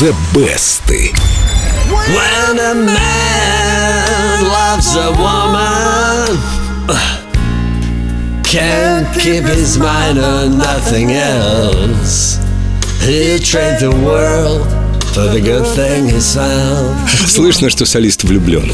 The Best. When a man loves a woman, can't keep his mind on nothing else. He'll trade the world for the good thing he's found. Слышно, что солист влюблен.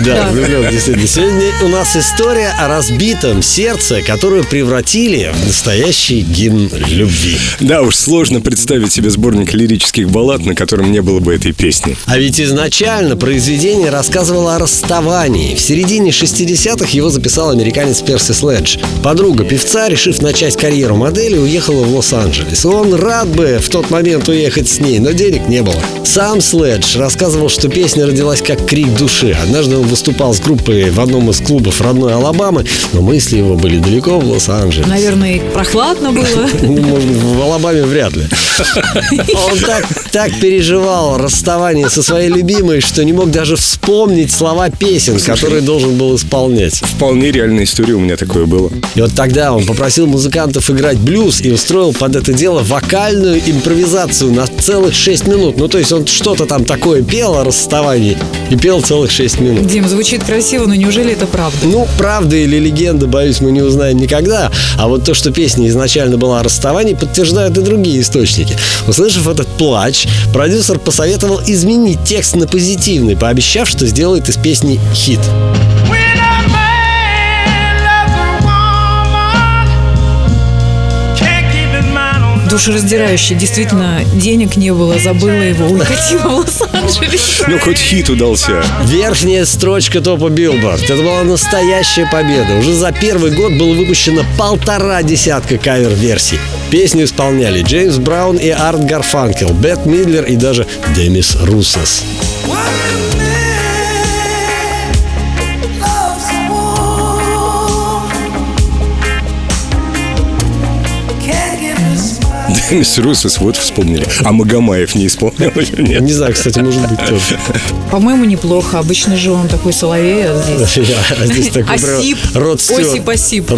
Да, влюблен, действительно. Сегодня у нас история о разбитом сердце, которую превратили в настоящий гимн любви. Да уж, сложно представить себе сборник лирических баллад, на котором не было бы этой песни. А ведь изначально произведение рассказывало о расставании. В середине 60-х его записал американец Перси Следж. Подруга певца, решив начать карьеру модели, уехала в Лос-Анджелес. Он рад бы в тот момент уехать с ней, но денег не было. Сам Следж рассказывал, что песня родилась как крик души. Однажды он выступал с группой в одном из клубов родной Алабамы, но мысли его были далеко в Лос-Анджелесе. Наверное, прохладно было. Ну, может, в Алабаме вряд ли. Он так, так переживал расставание со своей любимой, что не мог даже вспомнить слова песен, которые должен был исполнять. Вполне реальная история у меня такое было. И вот тогда он попросил музыкантов играть блюз и устроил под это дело вокальную импровизацию на целых 6 минут. Ну, то есть он что-то там такое пел о расставании и пел целых 6 минут. Дим, звучит красиво, но неужели это правда? Ну, правда или легенда, боюсь, мы не узнаем никогда. А вот то, что песня изначально была о расставании, подтверждают и другие источники. Услышав этот плач, продюсер посоветовал изменить текст на позитивный, пообещав, что сделает из песни хит. Душераздирающе. Действительно, денег не было, забыла его, укатила в Лос-Анджелес. Ну, хоть хит удался. Верхняя строчка топа Билборд. Это была настоящая победа. Уже за первый год было выпущено полтора десятка кавер-версий. Песню исполняли Джеймс Браун и Арт Гарфанкел, Бет Мидлер и даже Демис Руссос. Демис Руссос вот вспомнили. А Магомаев не исполнял или нет? Не знаю, кстати, может быть тоже. По-моему, неплохо. Обычно же он такой соловей, а здесь... А здесь такой прям Осип. Род Стюарт. Осип, осип.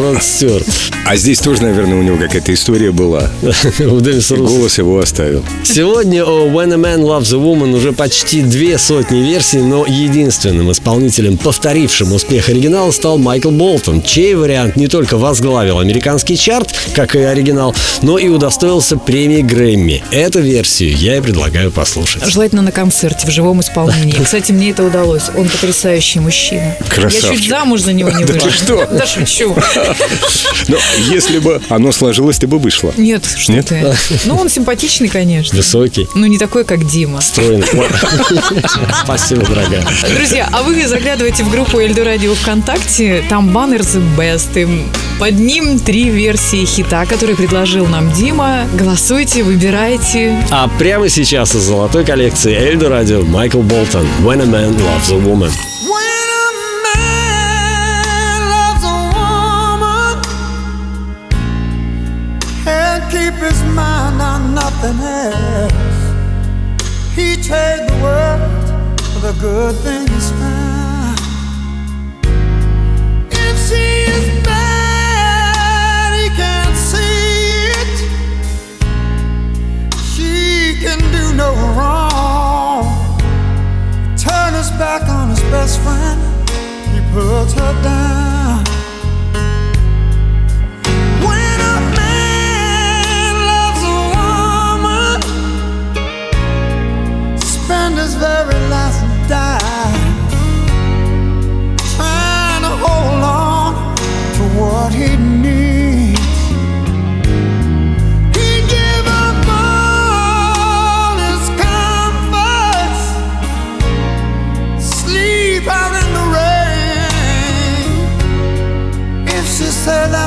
А здесь тоже, наверное, у него какая-то история была. У Руссоса. Голос его оставил. Сегодня о When a Man Loves a Woman уже почти две сотни версий, но единственным исполнителем, повторившим успех оригинала, стал Майкл Болтон, чей вариант не только возглавил американский чарт, как и оригинал, но и удостоился премии Грэмми. Эту версию я и предлагаю послушать. Желательно на концерте, в живом исполнении. Кстати, мне это удалось. Он потрясающий мужчина. Я Красавчик. чуть замуж за него не Да ты вышла. что? Да шучу. Но если бы оно сложилось, ты бы вышла. Нет, что Нет? ты. Ну, он симпатичный, конечно. Высокий. Ну, не такой, как Дима. Стройный. Спасибо, дорогая. Друзья, а вы заглядывайте в группу Эльдо Радио ВКонтакте, там баннер The Best, под ним три версии хита, которые предложил нам Дима. Голосуйте, выбирайте. А прямо сейчас из золотой коллекции Эльдо Радио Майкл Болтон When a Man Loves a Woman. Keep his mind on nothing else. He trade the world for the good things found.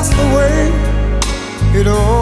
That's the way it to